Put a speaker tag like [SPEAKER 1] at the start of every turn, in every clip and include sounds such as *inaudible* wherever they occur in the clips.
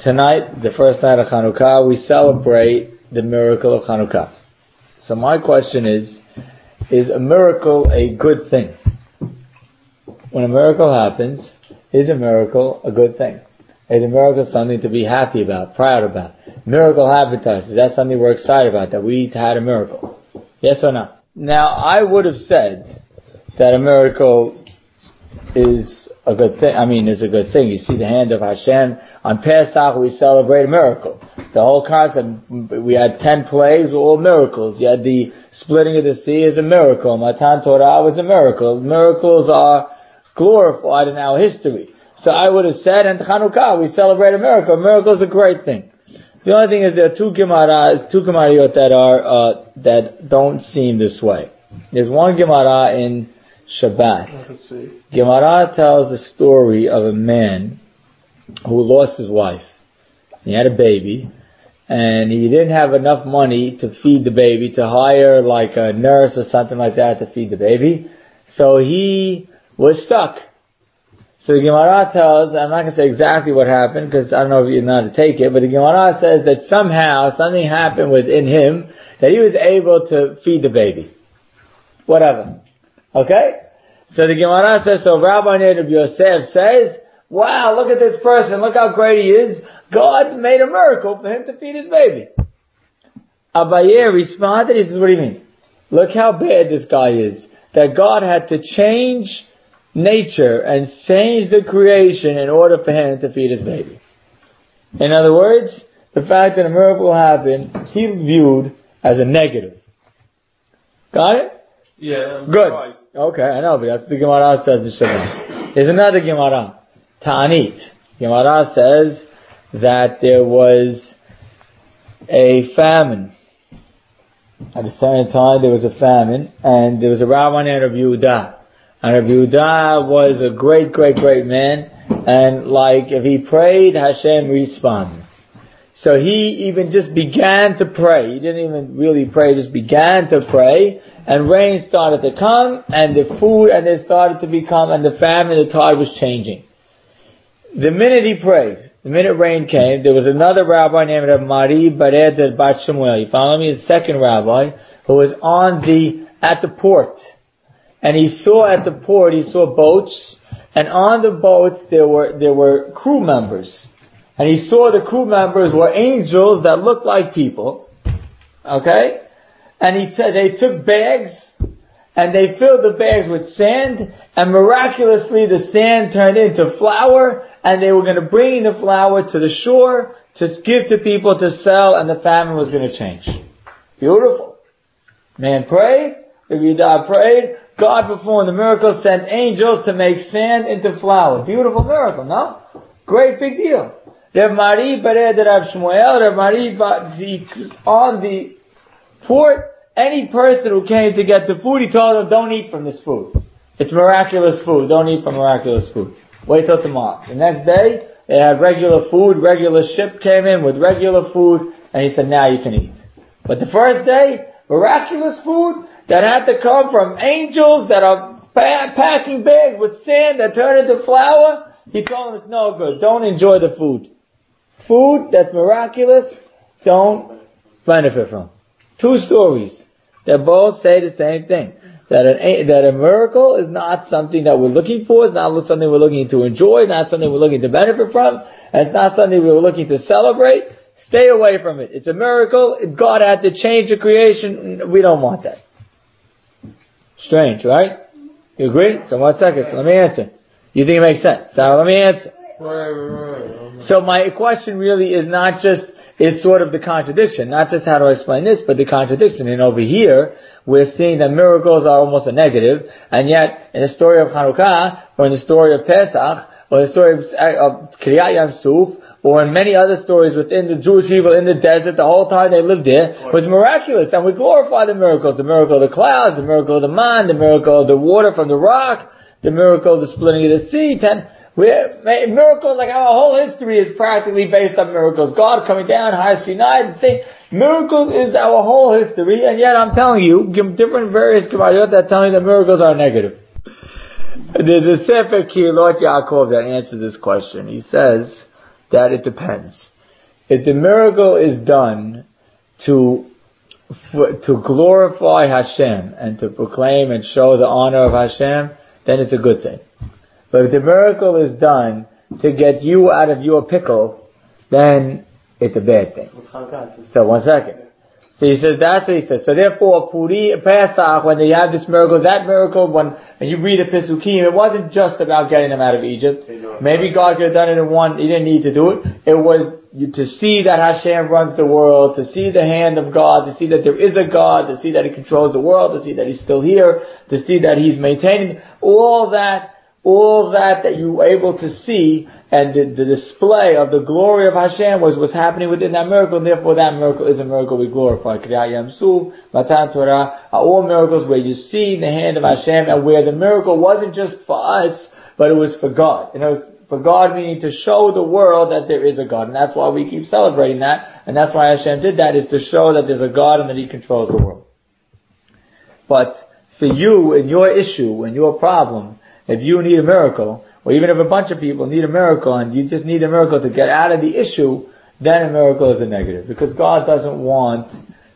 [SPEAKER 1] Tonight, the first night of Hanukkah, we celebrate the miracle of Hanukkah. So my question is, is a miracle a good thing? When a miracle happens, is a miracle a good thing? Is a miracle something to be happy about, proud about? Miracle happened to us. Is that something we're excited about, that we had a miracle? Yes or no? Now, I would have said that a miracle is a good thing. I mean, is a good thing. You see the hand of Hashem. On Pesach, we celebrate a miracle. The whole concept, we had ten plagues, were all miracles. You had the splitting of the sea is a miracle. Matan Torah was a miracle. Miracles are glorified in our history. So I would have said, and Chanukah, we celebrate a miracle. A miracle is a great thing. The only thing is there are two Gemaras, two Gemarayot that are, uh, that don't seem this way. There's one Gemara in Shabbat. Gemara tells the story of a man who lost his wife. He had a baby, and he didn't have enough money to feed the baby, to hire like a nurse or something like that to feed the baby. So he was stuck. So the Gemara tells, I'm not going to say exactly what happened because I don't know if you know how to take it, but the Gemara says that somehow something happened within him that he was able to feed the baby. Whatever. Okay? So the Gemara says, so Rabbi Rabbi Yosef says, wow, look at this person, look how great he is. God made a miracle for him to feed his baby. Abaye responded, he says, what do you mean? Look how bad this guy is. That God had to change nature and change the creation in order for him to feed his baby. In other words, the fact that a miracle happened, he viewed as a negative. Got it?
[SPEAKER 2] Yeah, I'm
[SPEAKER 1] Good.
[SPEAKER 2] surprised.
[SPEAKER 1] Okay, I know, but that's the Gemara says in Shabbat. There's another Gemara, Ta'anit. Gemara says that there was a famine. At the same time, there was a famine, and there was a rabbi named Rabbi Yehuda. And Rabbi Yehuda was a great, great, great man, and like, if he prayed, Hashem responded. So he even just began to pray. He didn't even really pray, just began to pray, and rain started to come, and the food, and it started to become, and the famine, the tide was changing. The minute he prayed, the minute rain came, there was another rabbi named Mari Bared Bat Shemuel. You follow me? The second rabbi, who was on the, at the port. And he saw at the port, he saw boats, and on the boats there were, there were crew members. And he saw the crew members were angels that looked like people. Okay? And he t- they took bags, and they filled the bags with sand, and miraculously the sand turned into flour, and they were going to bring the flour to the shore to give to people to sell, and the famine was going to change. Beautiful. Man prayed, the Yehuda prayed, God performed the miracle, sent angels to make sand into flour. Beautiful miracle, no? Great big deal. Rav Mari Bared Rav Shmuel, Rav Mari on the port, any person who came to get the food, he told them, don't eat from this food. It's miraculous food. Don't eat from miraculous food. Wait till tomorrow. The next day, they had regular food, regular ship came in with regular food, and he said, now you can eat. But the first day, miraculous food that had to come from angels that are pa- packing bags with sand that turn into flour, he told them it's no good. Don't enjoy the food. Food that's miraculous, don't benefit from. Two stories that both say the same thing. That an, that a miracle is not something that we're looking for, it's not something we're looking to enjoy, not something we're looking to benefit from, and it's not something we're looking to celebrate. Stay away from it. It's a miracle. God had to change the creation. We don't want that. Strange, right? You agree? So one second. So let me answer. You think it makes sense? So let me answer. So my question really is not just, is sort of the contradiction, not just how do I explain this, but the contradiction. And over here, we're seeing that miracles are almost a negative, and yet in the story of Hanukkah, or in the story of Pesach, or the story of, of Kriyat Yam Suf, or in many other stories within the Jewish people in the desert, the whole time they lived there, was miraculous, and we glorify the miracles, the miracle of the clouds, the miracle of the man, the miracle of the water from the rock, the miracle of the splitting of the sea, ten, miracles, like our whole history is practically based on miracles. God coming down, Har Sinai, the thing. Miracles is our whole history, and yet I'm telling you, different various Gemariot that tell you that miracles are negative. There's a Sefer Kehillot Yaakov that answers this question. He says that it depends. If the miracle is done to to glorify Hashem and to proclaim and show the honor of Hashem, then it's a good thing. But if the miracle is done to get you out of your pickle, then it's a bad thing. So one second. So he says, that's what he says. So therefore, Puri, Pesach, when they have this miracle, that miracle, when, when you read the Pesukim, it wasn't just about getting them out of Egypt. Maybe God could have done it in one, he didn't need to do it. It was to see that Hashem runs the world, to see the hand of God, to see that there is a God, to see that He controls the world, to see that He's still here, to see that He's maintaining, all that all that that you were able to see and the, the, display of the glory of Hashem was what's happening within that miracle, and therefore that miracle is a miracle we glorify. Matan Torah, are all miracles where you see the hand of Hashem and where the miracle wasn't just for us, but it was for God. You know, for God meaning to show the world that there is a God, and that's why we keep celebrating that, and that's why Hashem did that, is to show that there's a God and that He controls the world. But for you, and your issue, and your problem, if you need a miracle, or even if a bunch of people need a miracle and you just need a miracle to get out of the issue, then a miracle is a negative. Because God doesn't want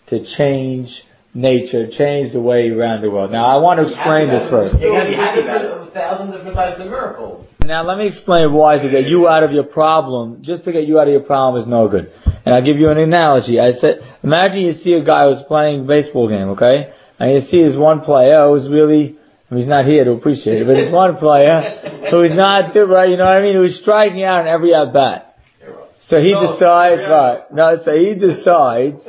[SPEAKER 1] to change nature, change the way you ran the world. Now I want to explain this first.
[SPEAKER 3] You're going to be happy about. Thousands different types of miracles.
[SPEAKER 1] Now let me explain why to get you out of your problem, just to get you out of your problem is no good. And I'll give you an analogy. I said, imagine you see a guy who's playing a baseball game, okay? And you see his one player who's really he's not here to appreciate it, but it's one player who's not right, you know what I mean, who's striking out in every at bat. So he decides, right, no, so he decides,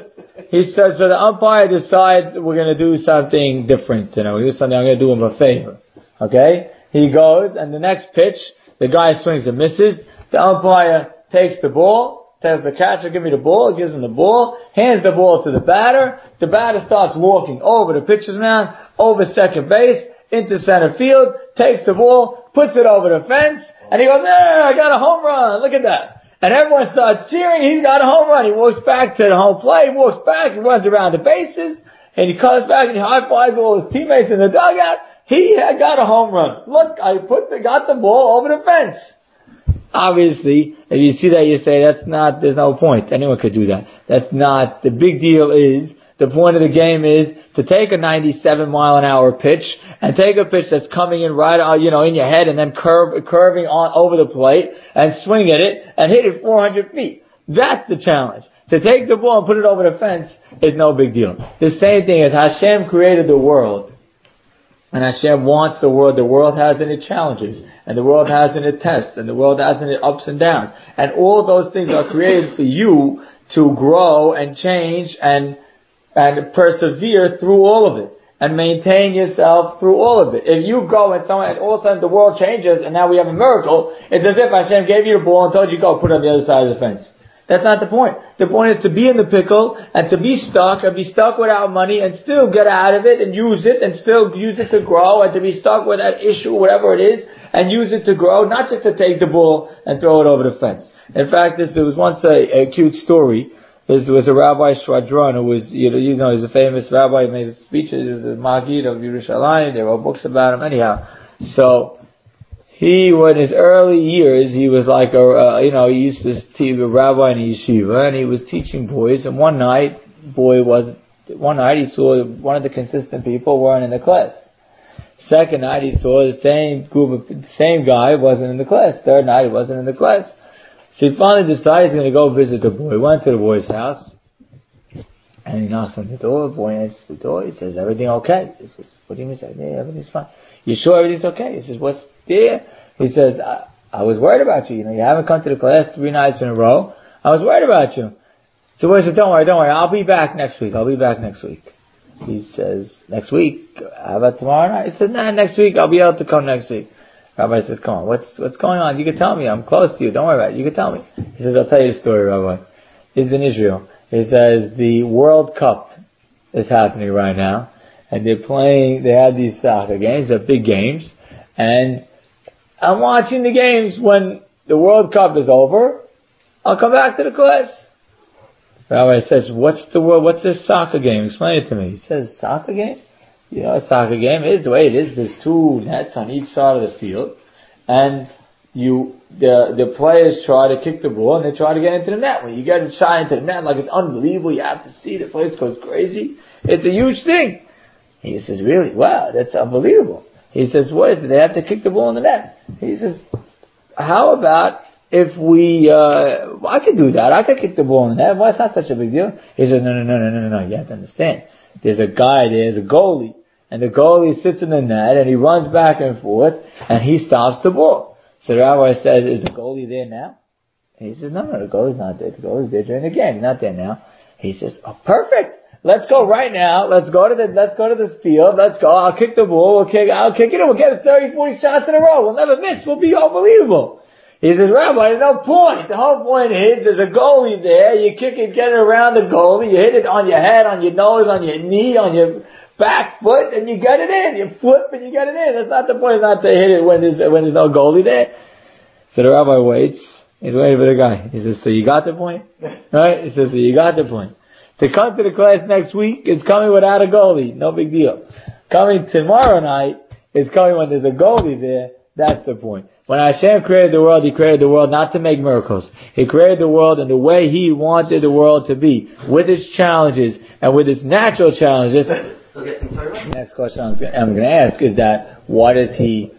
[SPEAKER 1] he says, so the umpire decides we're gonna do something different, you know, do something, I'm gonna do him a favor. Okay? He goes, and the next pitch, the guy swings and misses, the umpire takes the ball, tells the catcher, give me the ball, gives him the ball, hands the ball to the batter, the batter starts walking over the pitcher's mound, over second base, into center field, takes the ball, puts it over the fence, and he goes, "Yeah, I got a home run! Look at that!" And everyone starts cheering. He's got a home run. He walks back to the home plate, walks back, he runs around the bases, and he comes back and he high fives all his teammates in the dugout. He had got a home run. Look, I put the, got the ball over the fence. Obviously, if you see that, you say that's not. There's no point. Anyone could do that. That's not. The big deal is the point of the game is to take a 97 mile an hour pitch and take a pitch that's coming in right, uh, you know, in your head and then curve, curving on over the plate and swing at it and hit it 400 feet. That's the challenge. To take the ball and put it over the fence is no big deal. The same thing as Hashem created the world. And Hashem wants the world. The world has in it challenges. And the world has in it tests. And the world has in it ups and downs. And all those things are created for you to grow and change and and persevere through all of it and maintain yourself through all of it. If you go and someone, and all of a sudden the world changes and now we have a miracle, it's as if Hashem gave you a ball and told you go put it on the other side of the fence. That's not the point. The point is to be in the pickle and to be stuck and be stuck without money and still get out of it and use it and still use it to grow and to be stuck with that issue, whatever it is, and use it to grow, not just to take the ball and throw it over the fence. In fact, this, there was once a, a cute story there was a Rabbi Schwadron who was, you know, you know, he's a famous rabbi, he made speeches, he was a Maggid of Yerushalayim, there were books about him, anyhow. So, he, in his early years, he was like a, uh, you know, he used to teach a rabbi in yeshiva, and he was teaching boys, and one night, boy was, one night he saw one of the consistent people weren't in the class. Second night he saw the same group of, same guy wasn't in the class. Third night he wasn't in the class. So he finally decides he's going to go visit the boy. He went to the boy's house, and he knocks on the door. The boy answers the door. He says, "Everything okay?" He says, "What do you mean? Yeah, everything's fine." You sure everything's okay? He says, "What's there?" He says, I, "I was worried about you. You know, you haven't come to the class three nights in a row. I was worried about you." So boy says, "Don't worry, don't worry. I'll be back next week. I'll be back next week." He says, "Next week? How about tomorrow night?" He says, "Nah, next week. I'll be able to come next week." Rabbi says, come on, what's, what's going on? You can tell me. I'm close to you. Don't worry about it. You can tell me. He says, I'll tell you the story, Rabbi. He's in Israel. He says, the World Cup is happening right now. And they're playing, they have these soccer games, they're big games. And I'm watching the games when the World Cup is over. I'll come back to the class. Rabbi says, what's the world, what's this soccer game? Explain it to me. He says, soccer game? You know, a soccer game is the way it is. There's two nets on each side of the field, and you the the players try to kick the ball and they try to get into the net. When you get shot into the net, like it's unbelievable, you have to see the place goes crazy. It's a huge thing. He says, really? Wow, that's unbelievable. He says, what is it? They have to kick the ball in the net. He says, how about if we, uh, I could do that. I could kick the ball in the net. Why? It's not such a big deal. He says, no, no, no, no, no, no. You have to understand. There's a guy, there, there's a goalie, and the goalie sits in the net and he runs back and forth and he stops the ball. So the rabbi says, is the goalie there now? And he says, no, no, the goalie's not there. The goalie's there during the game. He's not there now. He says, oh, perfect. Let's go right now. Let's go to the, let's go to this field. Let's go. I'll kick the ball. We'll kick, I'll kick it we'll get 30, 40 shots in a row. We'll never miss. We'll be unbelievable. He says, Rabbi, there's no point. The whole point is there's a goalie there. You kick it, get it around the goalie. You hit it on your head, on your nose, on your knee, on your back foot, and you get it in. You flip and you get it in. That's not the point. It's not to hit it when there's, when there's no goalie there. So the rabbi waits. He's waiting for the guy. He says, so you got the point? *laughs* Right? He says, so you got the point. To come to the class next week is coming without a goalie. No big deal. Coming tomorrow night is coming when there's a goalie there. That's the point. When Hashem created the world, He created the world not to make miracles. He created the world in the way He wanted the world to be, with its challenges and with its natural challenges. Next question I'm going to ask is that why does He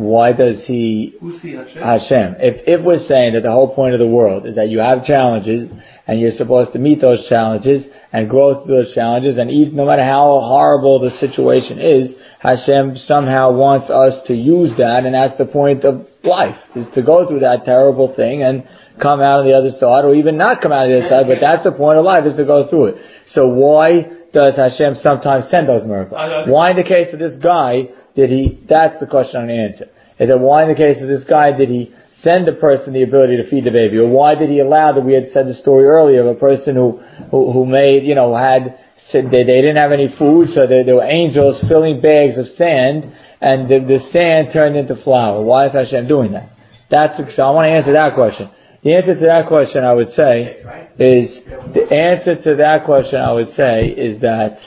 [SPEAKER 1] why does he Hashem? If if we're saying that the whole point of the world is that you have challenges and you're supposed to meet those challenges and grow through those challenges and even no matter how horrible the situation is, Hashem somehow wants us to use that and that's the point of life, is to go through that terrible thing and come out on the other side or even not come out on the other side, but that's the point of life is to go through it. So why does Hashem sometimes send those miracles? Why in the case of this guy did he, that's the question I'm going to answer. Is that why in the case of this guy did he send a person the ability to feed the baby? Or why did he allow that we had said the story earlier of a person who, who, who made, you know, had, said they, they didn't have any food, so there, there were angels filling bags of sand, and the, the sand turned into flour. Why is Hashem doing that? That's, so I want to answer that question. The answer to that question I would say is, the answer to that question I would say is that,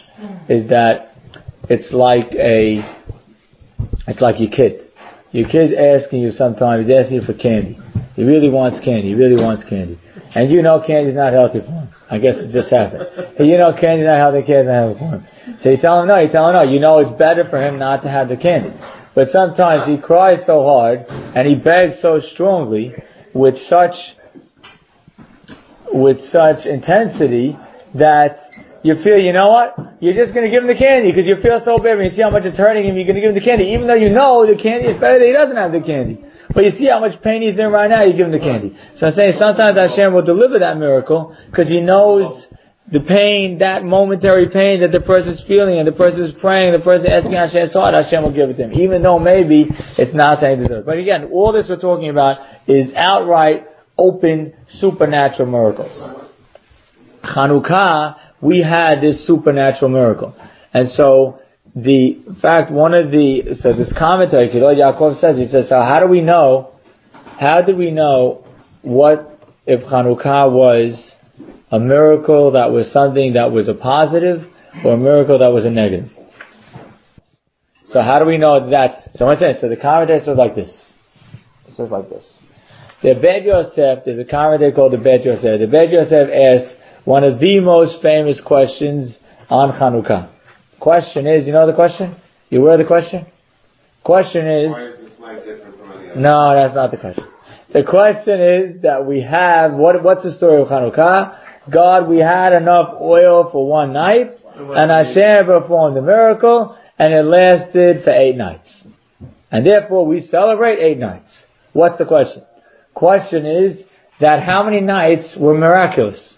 [SPEAKER 1] is that it's like a, it's like your kid. Your kid's asking you sometimes, he's asking you for candy. He really wants candy. He really wants candy. And you know candy's not healthy for him. I guess it just happened. *laughs* You know candy's not healthy, candy's not healthy for him. So you tell him no, you tell him no. You know it's better for him not to have the candy. But sometimes he cries so hard and he begs so strongly with such with such intensity that you feel, you know what? You're just going to give him the candy because you feel so bad. When you see how much it's hurting him, you're going to give him the candy, even though you know the candy is better that he doesn't have the candy. But you see how much pain he's in right now, you give him the candy. So I'm saying sometimes Hashem will deliver that miracle because he knows the pain, that momentary pain that the person's feeling and the person is praying, the person asking Hashem so Hashem will give it to him. Even though maybe it's not saying deserve. But again, all this we're talking about is outright open supernatural miracles. Chanukah we had this supernatural miracle. And so, the fact, one of the, so this commentary, Kehillot oh, Yaakov says, he says, so how do we know, how do we know what, if Hanukkah was a miracle that was something that was a positive or a miracle that was a negative? So how do we know that? So one says, so the commentary says like this. It says like this. The Bet Yosef, there's a commentary called the Bet Yosef. The Bet Yosef asks, one of the most famous questions on Hanukkah. Question is, you know the question? You aware of the question? Question is, no, that's not the question. The question is that we have, what, what's the story of Hanukkah? God, we had enough oil for one night, and Hashem performed a miracle, and it lasted for eight nights. And therefore we celebrate eight nights. What's the question? Question is that how many nights were miraculous?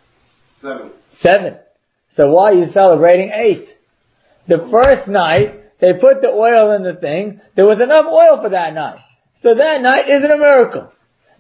[SPEAKER 2] Seven.
[SPEAKER 1] Seven. So why are you celebrating eight? The first night, they put the oil in the thing, there was enough oil for that night. So that night isn't a miracle.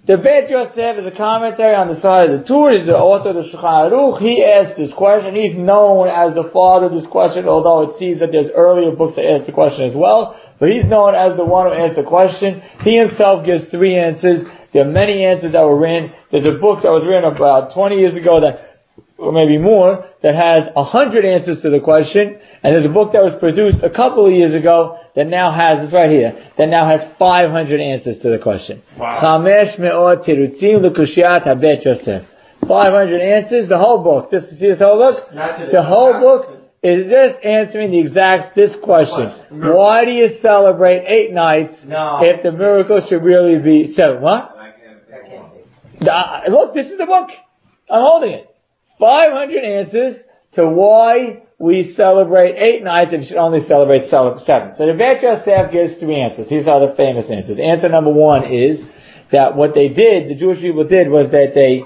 [SPEAKER 1] The Bet Yosef is a commentary on the side of the Tur. He's the author of the Shulchan Aruch. He asked this question. He's known as the father of this question, although it seems that there's earlier books that ask the question as well. But he's known as the one who asked the question. He himself gives three answers. There are many answers that were written. There's a book that was written about 20 years ago that or maybe more, that has a hundred answers to the question, and there's a book that was produced a couple of years ago that now has, it's right here, that now has 500 answers to the question. Chamesh me'ot tirutzim l'kushiat habet Yosef. 500 answers, the whole book. This, see this whole book? The whole book is just answering the exact, this question. Why do you celebrate eight nights
[SPEAKER 3] No.
[SPEAKER 1] if the miracle should really be seven? What? Look, this is the book. I'm holding it. 500 answers to why we celebrate eight nights and should only celebrate seven. So the Beit Yosef gives three answers. These are the famous answers. Answer number one is that what they did, the Jewish people did, was that they,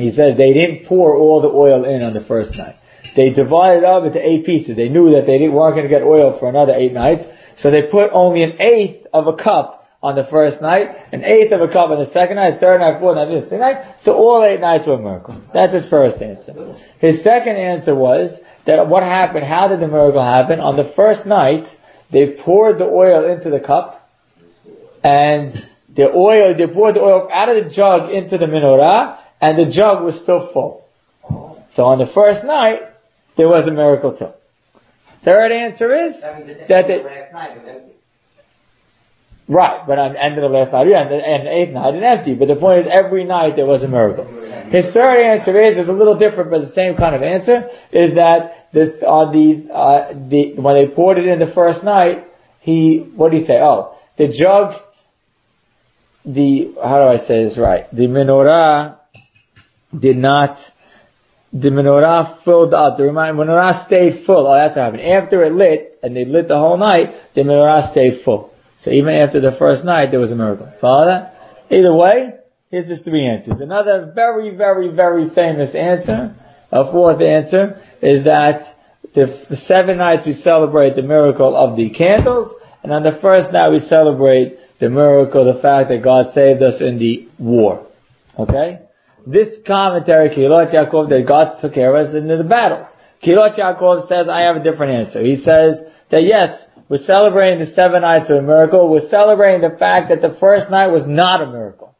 [SPEAKER 1] he says they didn't pour all the oil in on the first night. They divided up into eight pieces. They knew that they weren't going to get oil for another eight nights, so they put only an eighth of a cup on the first night, an eighth of a cup on the second night, third night, fourth night, fifth night. So all eight nights were a miracle. That's his first answer. His second answer was that what happened, how did the miracle happen? On the first night, they poured the oil into the cup, and the oil, they poured the oil out of the jug into the menorah, and the jug was still full. So on the first night, there was a miracle too. Third answer is that they,
[SPEAKER 3] last night was empty.
[SPEAKER 1] Right, but on the end of the last night, and the, and the eighth night, and empty. But the point is, every night there was a miracle. His third answer is, is a little different, but the same kind of answer, is that this, on the, uh, the, when they poured it in the first night, he, what did he say? Oh, the jug, the, how do I say this right? The menorah did not, the menorah filled up. The menorah stayed full. Oh, that's what happened. After it lit, and they lit the whole night, the menorah stayed full. So even after the first night, there was a miracle. Follow that? Either way, here's just three answers. Another very, very, very famous answer, a fourth answer, is that the, seven nights we celebrate the miracle of the candles, and on the first night we celebrate the miracle, the fact that God saved us in the war. Okay? This commentary, Kehillot Yaakov, that God took care of us in the battles. Kehillot Yaakov says, I have a different answer. He says that yes, we're celebrating the seven nights of a miracle. We're celebrating the fact that the first night was not a miracle.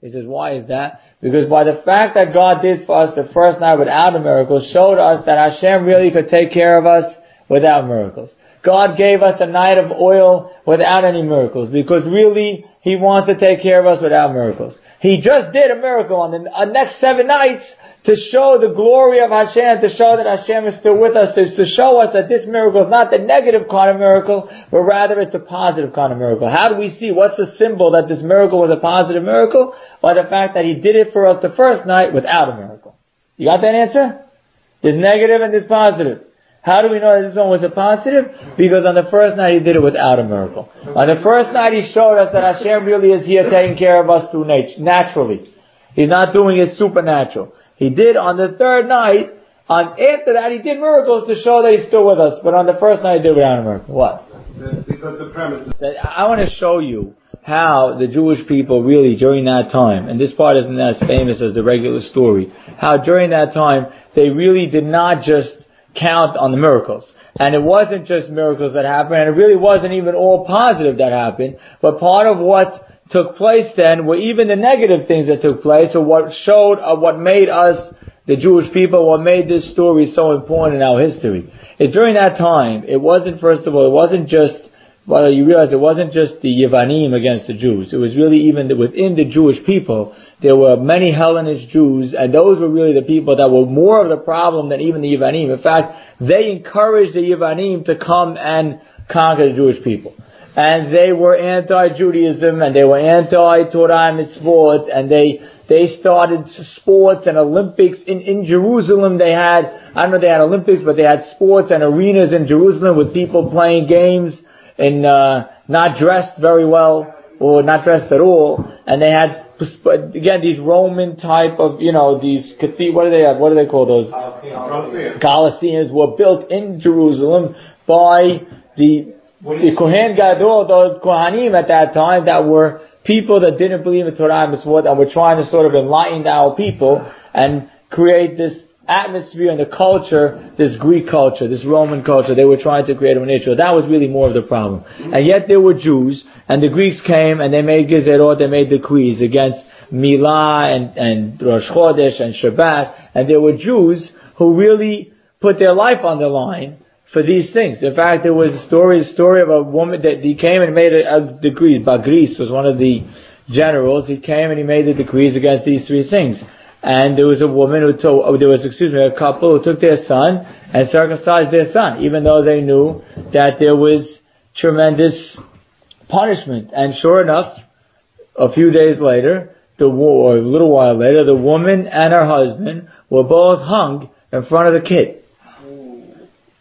[SPEAKER 1] He says, why is that? Because by the fact that God did for us the first night without a miracle showed us that Hashem really could take care of us without miracles. God gave us a night of oil without any miracles because really He wants to take care of us without miracles. He just did a miracle on the uh, next seven nights to show the glory of Hashem, to show that Hashem is still with us, to, to show us that this miracle is not the negative kind of miracle, but rather it's a positive kind of miracle. How do we see, what's the symbol that this miracle was a positive miracle? By the fact that He did it for us the first night without a miracle. You got that answer? There's negative and there's positive. How do we know that this one was a positive? Because on the first night he did it without a miracle. On the first night he showed us that Hashem really is here taking care of us through nature, naturally. He's not doing it supernatural. He did on the third night, on after that he did miracles to show that he's still with us. But on the first night he did it without a miracle. What?
[SPEAKER 4] Because the premise
[SPEAKER 1] I want to show you how the Jewish people really during that time, and this part isn't as famous as the regular story, how during that time they really did not just count on the miracles. And it wasn't just miracles that happened, and it really wasn't even all positive that happened, but part of what took place then were even the negative things that took place, or what showed, or what made us, the Jewish people, what made this story so important in our history. Is during that time, it wasn't, first of all, it wasn't just well, you realize it wasn't just the Yevanim against the Jews. It was really even within the Jewish people, there were many Hellenist Jews, and those were really the people that were more of the problem than even the Yevanim. In fact, they encouraged the Yevanim to come and conquer the Jewish people. And they were anti-Judaism, and they were anti-Torah and Mitzvot, and they, they started sports and Olympics in, in Jerusalem. They had, I don't know, they had Olympics, but they had sports and arenas in Jerusalem with people playing games and uh, not dressed very well or not dressed at all, and they had again these Roman type of you know these cathed- what do they have? What do they call those? Colosseums were built in Jerusalem by the the Kohen Gadol, the Kohanim at that time that were people that didn't believe in Torah and Mitzvot and were trying to sort of enlighten our people and create this atmosphere and the culture, this Greek culture, this Roman culture, they were trying to create in Israel. That was really more of the problem. And yet there were Jews, and the Greeks came and they made gezerot, they made decrees against Milah and, and Rosh Chodesh and Shabbat, and there were Jews who really put their life on the line for these things. In fact, there was a story, a story of a woman that he came and made a, a decree. Bagris was one of the generals. He came and he made the decrees against these three things. And there was a woman who told, oh, there was, excuse me, a couple who took their son and circumcised their son, even though they knew that there was tremendous punishment. And sure enough, a few days later, the or a little while later, the woman and her husband were both hung in front of the kid.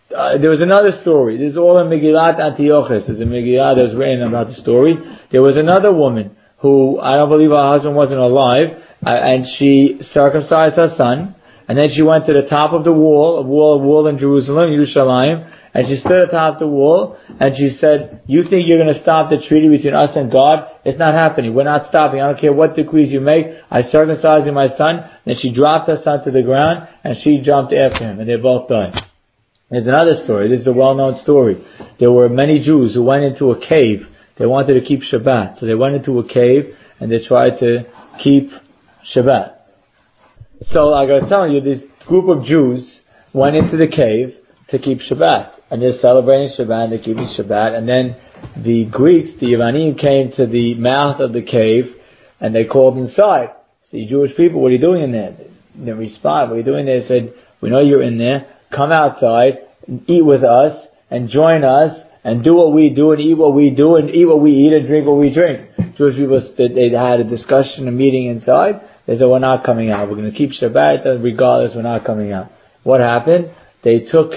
[SPEAKER 1] Uh, there was another story. This is all in Megillat Antiochus. There's a Megillah that's written about the story. There was another woman who I don't believe her husband wasn't alive, Uh, and she circumcised her son, and then she went to the top of the wall, a wall, a wall in Jerusalem, Yerushalayim, and she stood atop the wall, and she said, you think you're going to stop the treaty between us and God? It's not happening. We're not stopping. I don't care what decrees you make. I circumcised my son. Then she dropped her son to the ground, and she jumped after him, and they both died. There's another story. This is a well-known story. There were many Jews who went into a cave. They wanted to keep Shabbat. So they went into a cave and they tried to keep Shabbat. So like I was telling you, this group of Jews went into the cave to keep Shabbat. And they're celebrating Shabbat, they're keeping Shabbat. And then the Greeks, the Yavanim, came to the mouth of the cave and they called inside. See, Jewish people, what are you doing in there? They respond, what are you doing there? They said, we know you're in there come outside, eat with us, and join us, and do what we do, and eat what we do, and eat what we eat, and drink what we drink. Jewish people, they had a discussion, a meeting inside. They said, we're not coming out. We're going to keep Shabbat, regardless, we're not coming out. What happened? They took,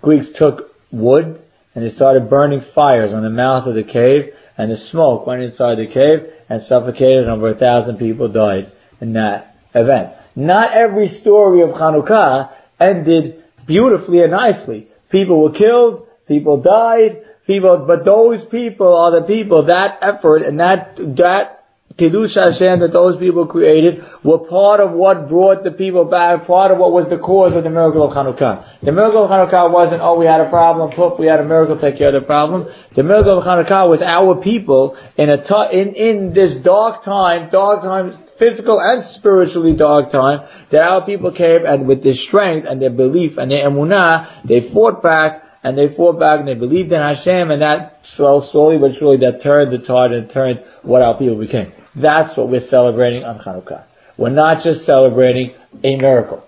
[SPEAKER 1] Greeks took wood, and they started burning fires on the mouth of the cave, and the smoke went inside the cave and suffocated, and over a thousand people died in that event. Not every story of Hanukkah ended beautifully and nicely. People were killed, people died, people, but those people are the people, that effort and that, that Kiddush Hashem that those people created were part of what brought the people back, part of what was the cause of the miracle of Hanukkah. The miracle of Hanukkah wasn't, oh, we had a problem, poof, we had a miracle, take care of the problem. The miracle of Hanukkah was our people in a t- in, in this dark time, dark time, physical and spiritually dark time, that our people came and with their strength and their belief and their emunah, they fought back and they fought back and they believed in Hashem and that slowly but surely that turned the tide and turned what our people became. That's what we're celebrating on Hanukkah. We're not just celebrating a miracle.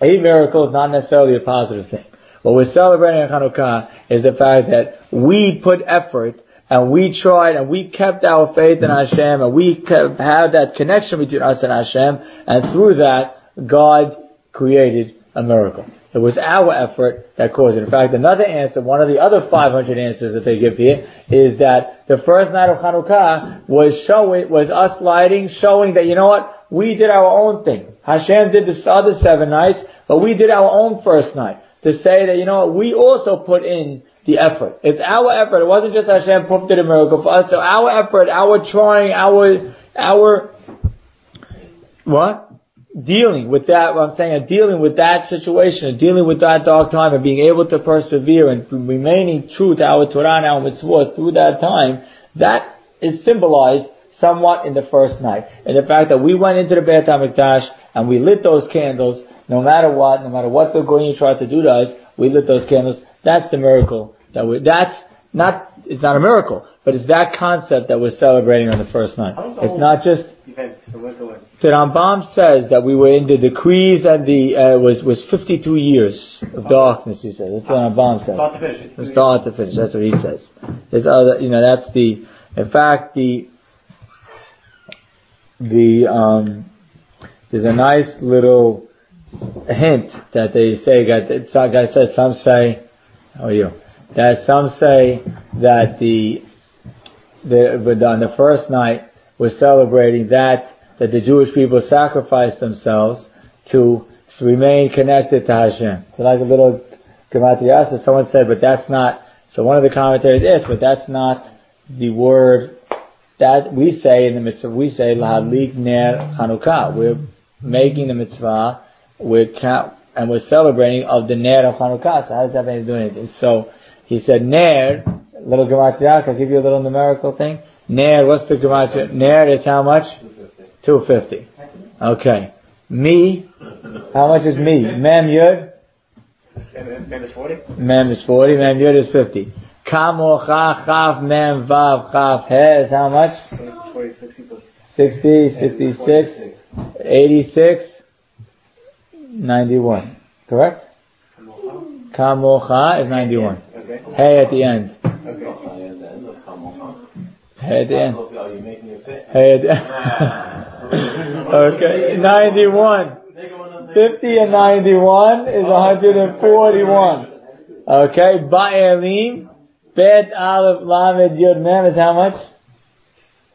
[SPEAKER 1] A miracle is not necessarily a positive thing. What we're celebrating on Hanukkah is the fact that we put effort and we tried and we kept our faith in Hashem and we had that connection between us and Hashem and through that God created a miracle. It was our effort that caused it. In fact, another answer, one of the other 500 answers that they give here, is that the first night of Hanukkah was showing, was us lighting, showing that, you know what, we did our own thing. Hashem did the other seven nights, but we did our own first night. To say that, you know what, we also put in the effort. It's our effort. It wasn't just Hashem did a miracle for us. So our effort, our trying, our, our, what? Dealing with that, what I'm saying, dealing with that situation, dealing with that dark time, and being able to persevere and remaining true to our Torah and our mitzvot through that time, that is symbolized somewhat in the first night. And the fact that we went into the Beit HaMikdash and we lit those candles, no matter what, no matter what the Goyim tried to do to us, we lit those candles. That's the miracle that we, that's not, it's not a miracle, but it's that concept that we're celebrating on the first night. It's not just, the Rambam says that we were in the decrees and the, uh, was, was 52 years of darkness, he says. That's what Rambam says. Start to finish. Start to finish, that's what he says. There's other, you know, that's the, in fact, the, the, um, there's a nice little hint that they say, some guy said, some say, how are you? That some say that the the, on the first night was celebrating that that the Jewish people sacrificed themselves to remain connected to Hashem. So like a little Gematria, so someone said, but that's not, so one of the commentaries is, but that's not the word that we say in the mitzvah, we say, Lahadlik Ner Chanukah. We're making the mitzvah, we're and we're celebrating of the Ner of Chanukah. So how does that have anything to do with anything? So he said, Ner, little gematria, I'll give you a little numerical thing. Ner, what's the gematria? Ner is how much? 250. Okay. Me, how much is me? Mem Yud?
[SPEAKER 4] Mem is 40?
[SPEAKER 1] Mem is 40, Mem Yud is 50. Kamocha Chaf Mem Vav Chaf He is how much?
[SPEAKER 4] 40, 60 plus
[SPEAKER 1] 60, 66, 86, 91. Correct? Kamocha is 91.
[SPEAKER 4] Okay.
[SPEAKER 1] Hey at the end. Hey at the end.
[SPEAKER 3] Are you making a fit?
[SPEAKER 1] Hey at the end. *laughs* Okay, 91. 50 and 91 is 141. Okay, Ba'elim, Bet Aleph Lamed Yud Mem is how much?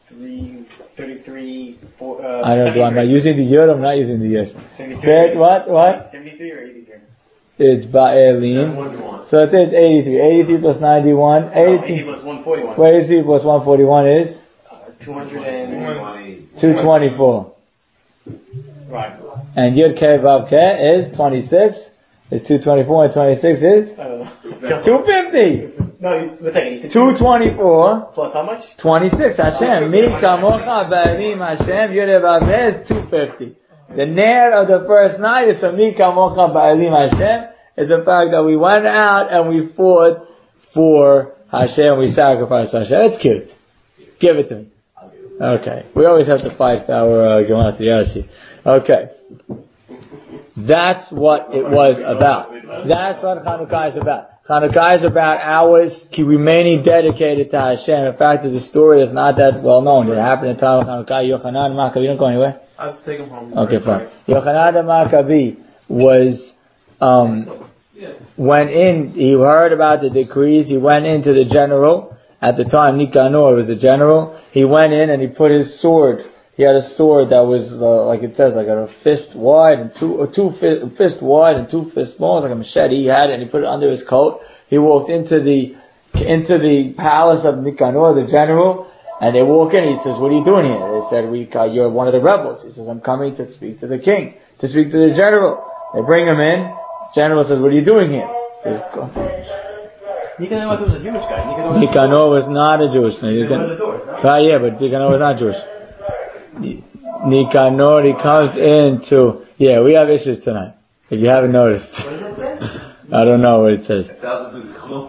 [SPEAKER 4] 3, 33, 4, uh,
[SPEAKER 1] I don't know, I'm not using the Yud, I'm not using the Yud.
[SPEAKER 4] 73.
[SPEAKER 1] Bet what, what?
[SPEAKER 4] 73 or 83?
[SPEAKER 1] It's Ba'elim.
[SPEAKER 3] What do you?
[SPEAKER 1] So it is 83. 83 plus 91.
[SPEAKER 4] No, 80
[SPEAKER 1] 83
[SPEAKER 4] plus 141.
[SPEAKER 1] well, 83 plus 141 is
[SPEAKER 4] Uh, 200 and...
[SPEAKER 1] 224.
[SPEAKER 4] Right.
[SPEAKER 1] And Yud Ke Vav Ke is 26. It's 224 and 26 is
[SPEAKER 4] Uh,
[SPEAKER 1] 250.
[SPEAKER 4] no, it.
[SPEAKER 1] 224,
[SPEAKER 4] Plus how much?
[SPEAKER 1] 26. Hashem. Mi kamocha ba'alim Hashem. Yud Ke Vav is 250. The Ner of the first night is from Mi kamocha ba'alim Hashem. Is the fact that we went out and we fought for Hashem. We sacrificed Hashem. It's cute. Give it to me. Okay. We always have to fight our uh, Okay. That's what it was about. That's what Hanukkah is about. Hanukkah is about ours keep remaining dedicated to Hashem. In fact, a story is not that well known. It happened in the time of Hanukkah. Yochanan Maccabi, you don't go anywhere?
[SPEAKER 2] I'll take him home.
[SPEAKER 1] Okay, fine. Yochanan the Maccabi was, um, went in, he heard about the decrees, he went into the general, at the time Nicanor was the general, he went in and he put his sword, he had a sword that was, uh, like it says, like a fist wide and two, or two fist, fist wide and two fists long, like a machete, he had it and he put it under his coat, he walked into the, into the palace of Nicanor, the general, and they walk in, he says, what are you doing here? They said, we, uh, you're one of the rebels. He says, I'm coming to speak to the king, to speak to the general. They bring him in, general says, what are you doing here? He says, "Go."
[SPEAKER 3] Nicanor was a Jewish guy. Nicanor
[SPEAKER 1] Nicanor was not a Jewish man. You
[SPEAKER 3] was one the doors, no?
[SPEAKER 1] Ah, yeah, but Nicanor was not Jewish. Ni- Nicanor, he comes into, yeah, we have issues tonight. If you haven't noticed. *laughs* I don't know what it says.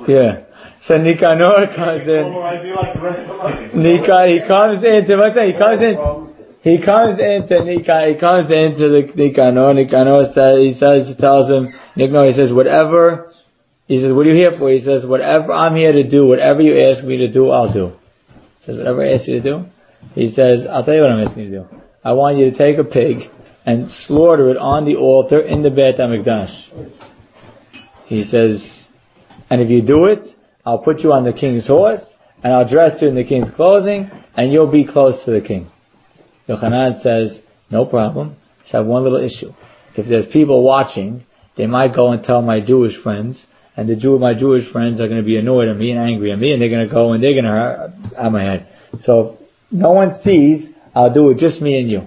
[SPEAKER 1] Yeah. So Nicanor comes in. Nika, he comes into, what's that? He comes in, he comes into Nika, he comes into the Nicanor, Nicanor says, he says, he tells him, Nicanor, he says, whatever, he says, what are you here for? He says, whatever I'm here to do, whatever you ask me to do, I'll do. He says, whatever I ask you to do? He says, I'll tell you what I'm asking you to do. I want you to take a pig and slaughter it on the altar in the Beit HaMikdash. He says, and if you do it, I'll put you on the king's horse, and I'll dress you in the king's clothing, and you'll be close to the king. Yochanan says, no problem. Just have one little issue. If there's people watching, they might go and tell my Jewish friends, and the Jew, my Jewish friends are going to be annoyed at me and angry at me, and they're going to go and they're going to have my head. So no one sees, I'll do it just me and you.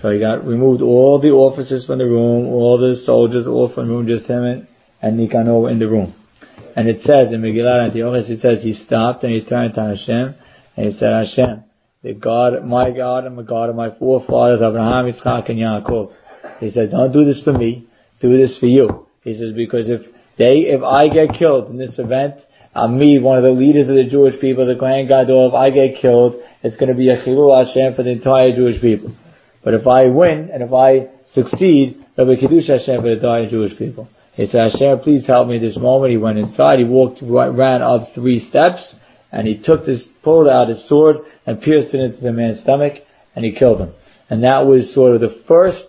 [SPEAKER 1] So he got removed all the officers from the room, all the soldiers, all from the room, just him and, and Nicanor in the room. And it says in Megillah Antiochus, it says he stopped and he turned to Hashem and he said, Hashem, the God, my God and the God of my forefathers, Abraham, Yitzchak, and Yaakov. He said, don't do this for me, do this for you. He says, because if they, if I get killed in this event, I'm me, one of the leaders of the Jewish people, the Kohen Gadol, if I get killed, it's going to be a chilul Hashem for the entire Jewish people. But if I win and if I succeed, it'll be kiddush Hashem for the entire Jewish people. He said, Hashem, please help me this moment. He went inside, he walked, ran up three steps, and he took this, pulled out his sword and pierced it into the man's stomach, and he killed him. And that was sort of the first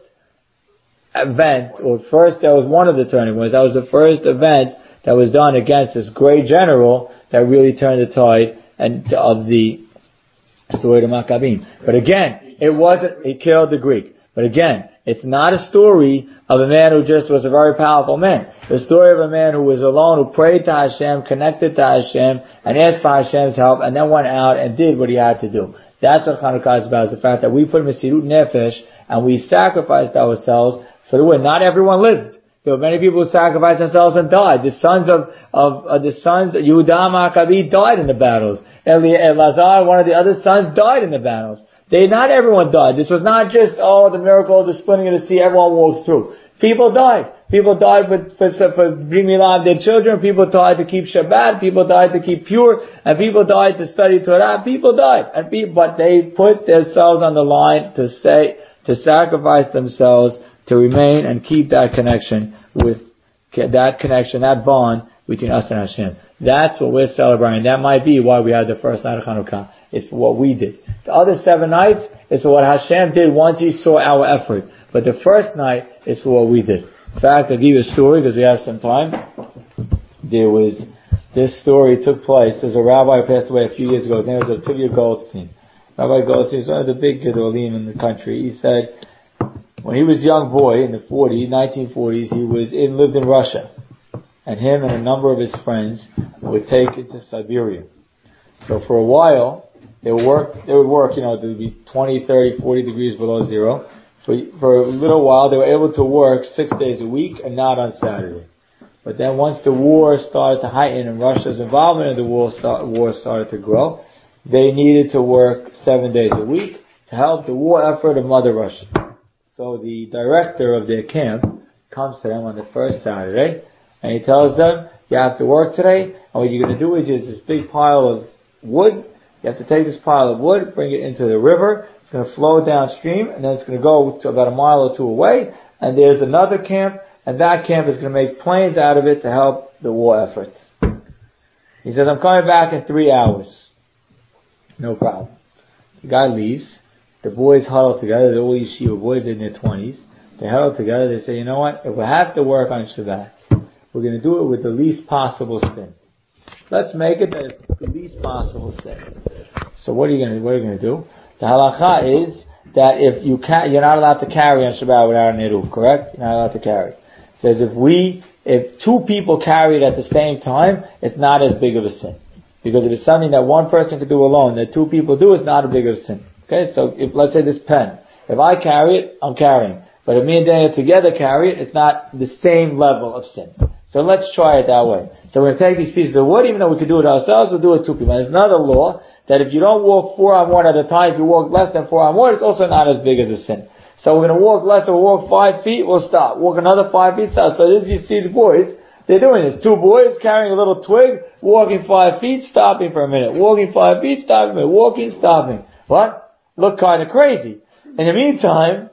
[SPEAKER 1] event, or first, that was one of the turning points. That was the first event that was done against this great general that really turned the tide and of the story of Maccabim. But again, it wasn't, he killed the Greek. But again, it's not a story of a man who just was a very powerful man. The story of a man who was alone, who prayed to Hashem, connected to Hashem, and asked for Hashem's help, and then went out and did what he had to do. That's what Hanukkah is about, is the fact that we put Mesirut Nefesh, and we sacrificed ourselves for the win. Not everyone lived. There were many people who sacrificed themselves and died. The sons of, of, uh, the sons, Yehuda Maccabi died in the battles. Elazar, one of the other sons, died in the battles. They, not everyone died. This was not just, oh, the miracle of the splitting of the sea, everyone walked through. People died. People died for, for, for bringing alive their children. People died to keep Shabbat. People died to keep pure. And people died to study Torah. People died. And people, but they put themselves on the line to say, to sacrifice themselves to remain and keep that connection with that connection, that bond between us and Hashem. That's what we're celebrating. That might be why we had the first night of Hanukkah. It's for what we did. The other seven nights is for what Hashem did once He saw our effort. But the first night is for what we did. In fact, I'll give you a story because we have some time. There was, this story took place. There's a rabbi who passed away a few years ago. His name was Tovia Goldstein. Rabbi Goldstein was one of the big Gedolim in the country. He said, when he was a young boy in the 40s, 1940s, he was in, lived in Russia. And him and a number of his friends were taken to Siberia. So for a while, they would work, they would work, you know, it would be 20, 30, 40 degrees below zero. For, for a little while, they were able to work six days a week and not on Saturday. But then once the war started to heighten and Russia's involvement in the war, start, war started to grow, they needed to work seven days a week to help the war effort of Mother Russia. So the director of their camp comes to them on the first Saturday and he tells them, you have to work today and what you're going to do is there's this big pile of wood. You have to take this pile of wood, bring it into the river. It's going to flow downstream and then it's going to go to about a mile or two away and there's another camp and that camp is going to make planes out of it to help the war effort. He says, I'm coming back in three hours. No problem. The guy leaves. The boys huddle together. They're all yeshiva boys in their twenties. They huddle together. They say, you know what? If we have to work on Shabbat, we're going to do it with the least possible sin. Let's make it the least possible sin. So what are you going to, what are you going to do? The halacha is that if you can't, you're not allowed to carry on Shabbat without an eruv, correct? You're not allowed to carry. It says if we, if two people carry it at the same time, it's not as big of a sin. Because if it's something that one person could do alone, that two people do, it's not a big of a sin. Okay, so if, let's say this pen. If I carry it, I'm carrying. But if me and Daniel together carry it, it's not the same level of sin. So let's try it that way. So we're going to take these pieces of wood, even though we could do it ourselves, we'll do it two people. And there's another law that if you don't walk four on one at a time, if you walk less than four on one, it's also not as big as a sin. So we're going to walk less, we'll walk five feet, we'll stop. Walk another five feet, stop. So this you see the boys, they're doing this. Two boys carrying a little twig, walking five feet, stopping for a minute. Walking five feet, stopping a minute. Walking, stopping. What? Look kind of crazy. In the meantime,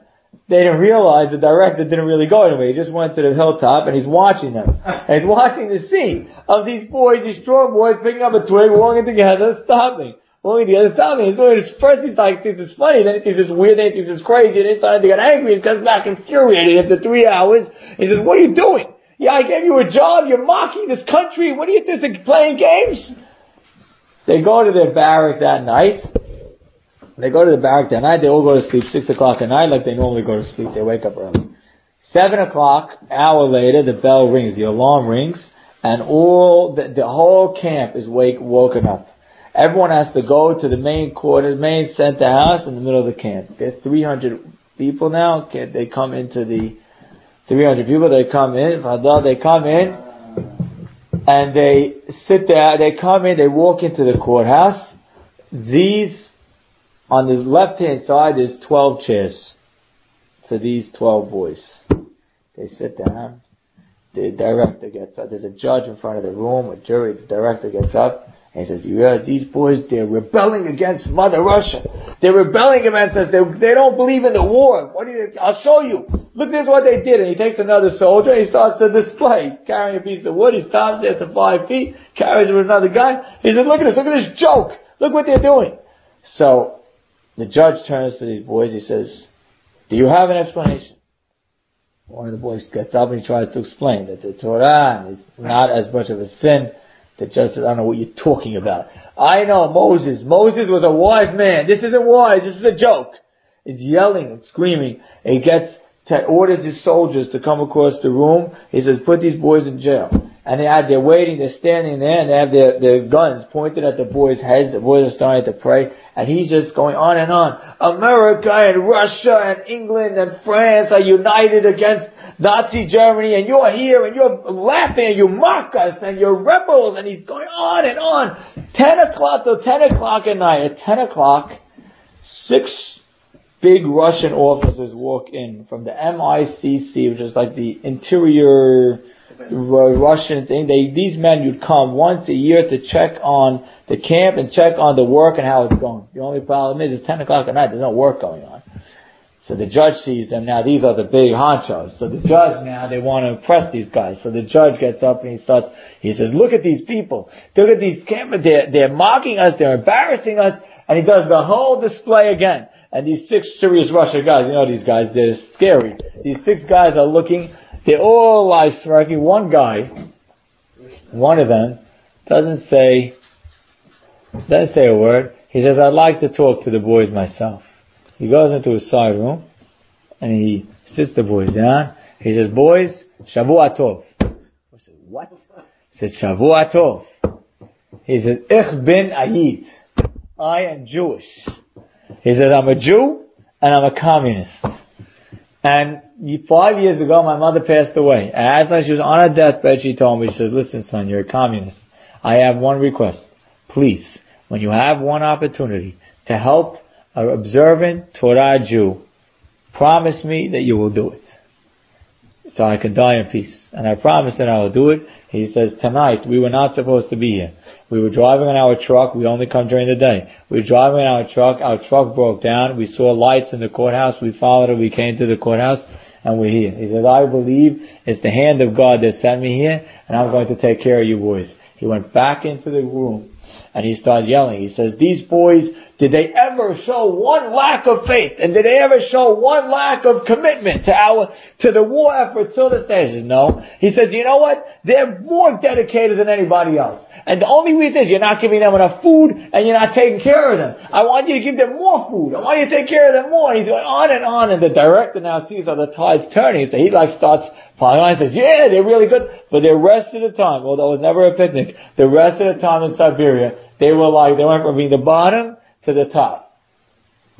[SPEAKER 1] they didn't realize the director didn't really go anywhere. He just went to the hilltop and he's watching them. And *laughs* he's watching the scene of these boys, these strong boys picking up a twig, walking together, stopping. Walking together, stopping. He's doing it. First he's like, thinks it's funny, then he thinks it's weird, then he thinks it's crazy, and he's starting to get angry and comes back infuriated after three hours. He says, what are you doing? Yeah, I gave you a job, you're mocking this country, what are you doing, playing games? They go to their barrack that night, they go to the barrack at night, they all go to sleep six o'clock at night like they normally go to sleep. They wake up early. Seven o'clock, hour later, the bell rings, the alarm rings, and all, the, the whole camp is wake, woken up. Everyone has to go to the main quarters, main center house in the middle of the camp. There's 300 people now. They come into the, 300 people, they come in, they come in, and they sit there, they come in, they walk into the courthouse. These on the left hand side, is 12 chairs for these 12 boys. They sit down. The director gets up. There's a judge in front of the room, a jury. The director gets up and he says, "You heard these boys? They're rebelling against Mother Russia. They're rebelling against us. They, they don't believe in the war. What do you? I'll show you. Look, this is what they did." And he takes another soldier and he starts to display, carrying a piece of wood. He stops there to five feet, carries it with another guy. He says, "Look at this. Look at this joke. Look what they're doing." So the judge turns to these boys, he says, do you have an explanation? One of the boys gets up and he tries to explain that the Torah is not as much of a sin. The judge says, I don't know what you're talking about. I know Moses. Moses was a wise man. This isn't wise. This is a joke. He's yelling and screaming. he gets to orders his soldiers to come across the room. He says, put these boys in jail and they had, they're waiting, they're standing there, and they have their, their guns pointed at the boys' heads. The boys are starting to pray, and he's just going on and on. America and Russia and England and France are united against Nazi Germany, and you're here, and you're laughing, and you mock us, and you're rebels, and he's going on and on. Ten o'clock till ten o'clock at night. At ten o'clock, six big Russian officers walk in from the MICC, which is like the interior Russian thing. They, these men would come once a year to check on the camp and check on the work and how it's going. The only problem is it's 10 o'clock at night, there's no work going on. So the judge sees them. Now these are the big honchos. So the judge now, they want to impress these guys. So the judge gets up and he starts, he says, look at these people. Look at these cameras. They're, they're mocking us. They're embarrassing us. And he does the whole display again. And these six serious Russian guys, you know these guys, they're scary. These six guys are looking, they're all like smirking. One guy, one of them, doesn't say, doesn't say a word. He says, I'd like to talk to the boys myself. He goes into a side room and he sits the boys down. He says, boys, Shavua Tov. I said, what? He said, Shavua Tov. He says, Ich bin Ayid. I am Jewish. He says, I'm a Jew and I'm a communist. And five years ago, my mother passed away. As she was on her deathbed, she told me, she says, listen son, you're a communist. I have one request. Please, when you have one opportunity to help an observant Torah Jew, promise me that you will do it. So I can die in peace. And I promise that I will do it. He says, tonight, we were not supposed to be here. We were driving in our truck. We only come during the day. We were driving in our truck. Our truck broke down. We saw lights in the courthouse. We followed it. We came to the courthouse and we're here. He says, I believe it's the hand of God that sent me here and I'm going to take care of you boys. He went back into the room and he started yelling. He says, these boys did they ever show one lack of faith? And did they ever show one lack of commitment to our, to the war effort till this day? He says, no. He says, you know what? They're more dedicated than anybody else. And the only reason is you're not giving them enough food and you're not taking care of them. I want you to give them more food. I want you to take care of them more. And he's going on and on and the director now sees how the tide's turning. So he like starts piling on and says, yeah, they're really good. But the rest of the time, well, that was never a picnic. The rest of the time in Siberia, they were like, they went from being the bottom to the top.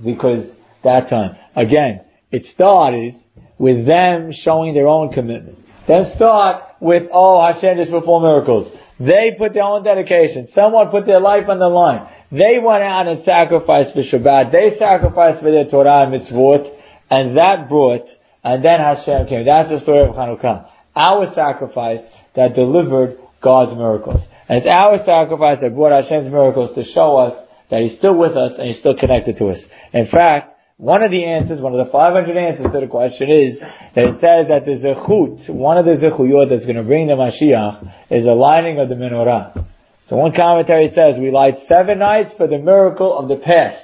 [SPEAKER 1] Because that time, again, it started with them showing their own commitment. Then start with, oh, Hashem just performed miracles. They put their own dedication. Someone put their life on the line. They went out and sacrificed for Shabbat. They sacrificed for their Torah and mitzvot. And that brought, and then Hashem came. That's the story of Hanukkah. Our sacrifice that delivered God's miracles. And it's our sacrifice that brought Hashem's miracles to show us that He's still with us and He's still connected to us. In fact, one of the answers, one of the 500 answers to the question is that it says that the zechut, one of the zechuyot that's going to bring the Mashiach is the lighting of the menorah. So one commentary says we light seven nights for the miracle of the past.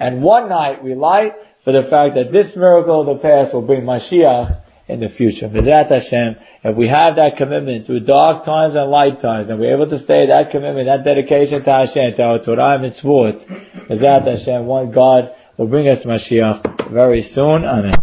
[SPEAKER 1] And one night we light for the fact that this miracle of the past will bring Mashiach in the future. B'ezrat Hashem, if we have that commitment to dark times and light times, and we're able to stay that commitment, that dedication to Hashem, to our Torah and Mitzvot, B'ezrat Hashem, one God will bring us Mashiach very soon. Amen.